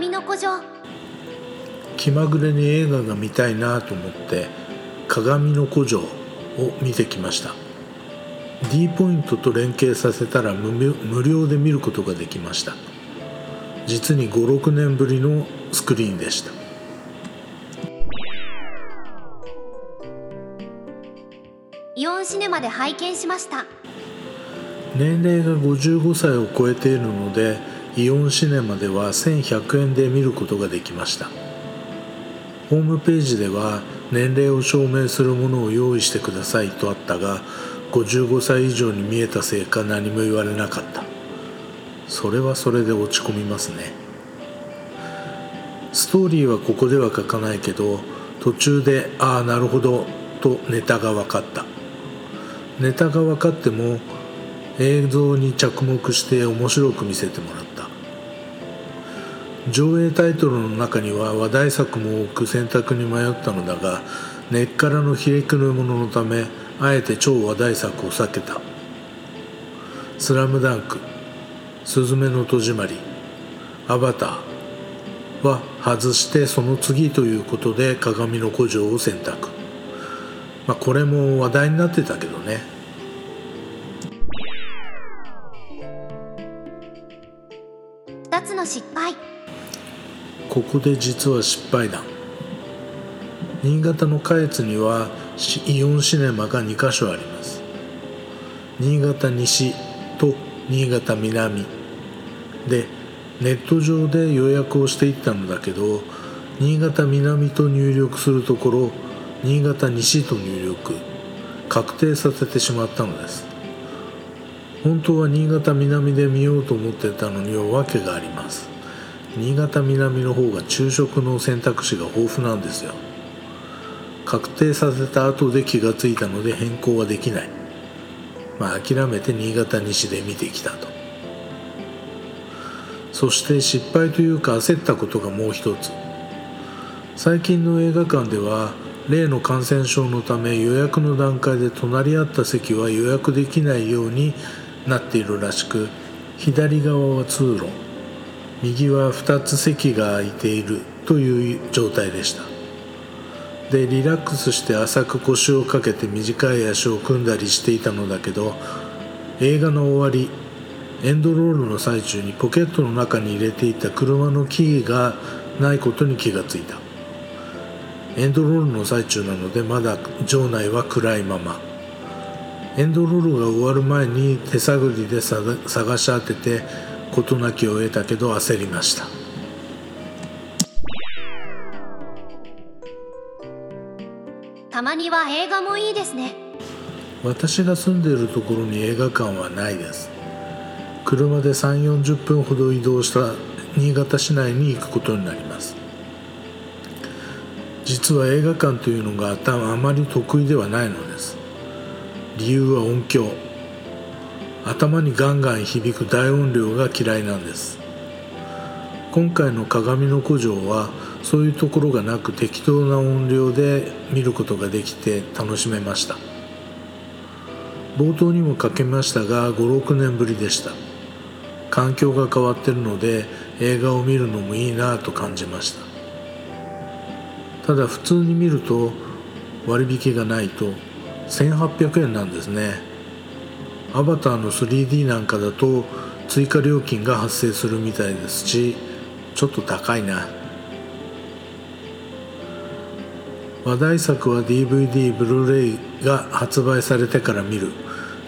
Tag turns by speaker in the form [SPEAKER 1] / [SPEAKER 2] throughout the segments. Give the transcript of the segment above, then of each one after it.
[SPEAKER 1] 鏡の古城
[SPEAKER 2] 気まぐれに映画が見たいなと思って鏡の古城を見てきました。D ポイントと連携させたら無料で見ることができました。実に56年ぶりのスクリーンでした。
[SPEAKER 1] イオンシネマで拝見しました。
[SPEAKER 2] 年齢が55歳を超えているのでイオンシネマでは1100円で見ることができました。ホームページでは年齢を証明するものを用意してくださいとあったが55歳以上に見えたせいか何も言われなかった。それはそれで落ち込みますね。ストーリーはここでは書かないけど途中でああなるほどとネタが分かった。ネタが分かっても映像に着目して面白く見せてもらった。上映タイトルの中には話題作も多く選択に迷ったのだが根っからのひれくるもののためあえて超話題作を避けた「スラムダンクすずめの戸締まり」「アバター」は外してその次ということで鏡の古城を選択。まあこれも話題になってたけどね。
[SPEAKER 1] 2つの失敗。
[SPEAKER 2] ここで実は失敗談。新潟の下越にはイオンシネマが2カ所あります。新潟西と新潟南。でネット上で予約をしていったのだけど新潟南と入力するところ新潟西と入力。確定させてしまったのです。本当は新潟南で見ようと思ってたのには訳があります。新潟南の方が昼食の選択肢が豊富なんですよ。確定させた後で気がついたので変更はできない。まあ諦めて新潟西で見てきたと。そして失敗というか焦ったことがもう一つ。最近の映画館では例の感染症のため予約の段階で隣り合った席は予約できないようになっているらしく左側は通路。右は2つ席が空いているという状態でした。でリラックスして浅く腰をかけて短い足を組んだりしていたのだけど映画の終わりエンドロールの最中にポケットの中に入れていた車のキーがないことに気がついた。エンドロールの最中なのでまだ場内は暗いまま。エンドロールが終わる前に手探りで探し当てて事なきを得たけど焦りました。
[SPEAKER 1] たまには映画もいいですね。
[SPEAKER 2] 私が住んでいるところに映画館はないです。車で3 4 0分ほど移動した新潟市内に行くことになります。実は映画館というのがあまり得意ではないのです。理由は音響頭にガンガン響く大音量が嫌いなんです。今回の鏡の古城はそういうところがなく適当な音量で見ることができて楽しめました。冒頭にも書けましたが56年ぶりでした。環境が変わってるので映画を見るのもいいなと感じました。ただ普通に見ると割引がないと1800円なんですね。アバターの 3D なんかだと追加料金が発生するみたいですしちょっと高いな。話題作は DVD ブルーレイが発売されてから見る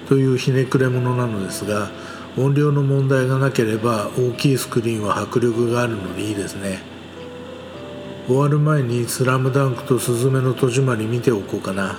[SPEAKER 2] というひねくれ者なのですが音量の問題がなければ大きいスクリーンは迫力があるのでいいですね。終わる前に「スラムダンクと「すずめの戸締まり」見ておこうかな。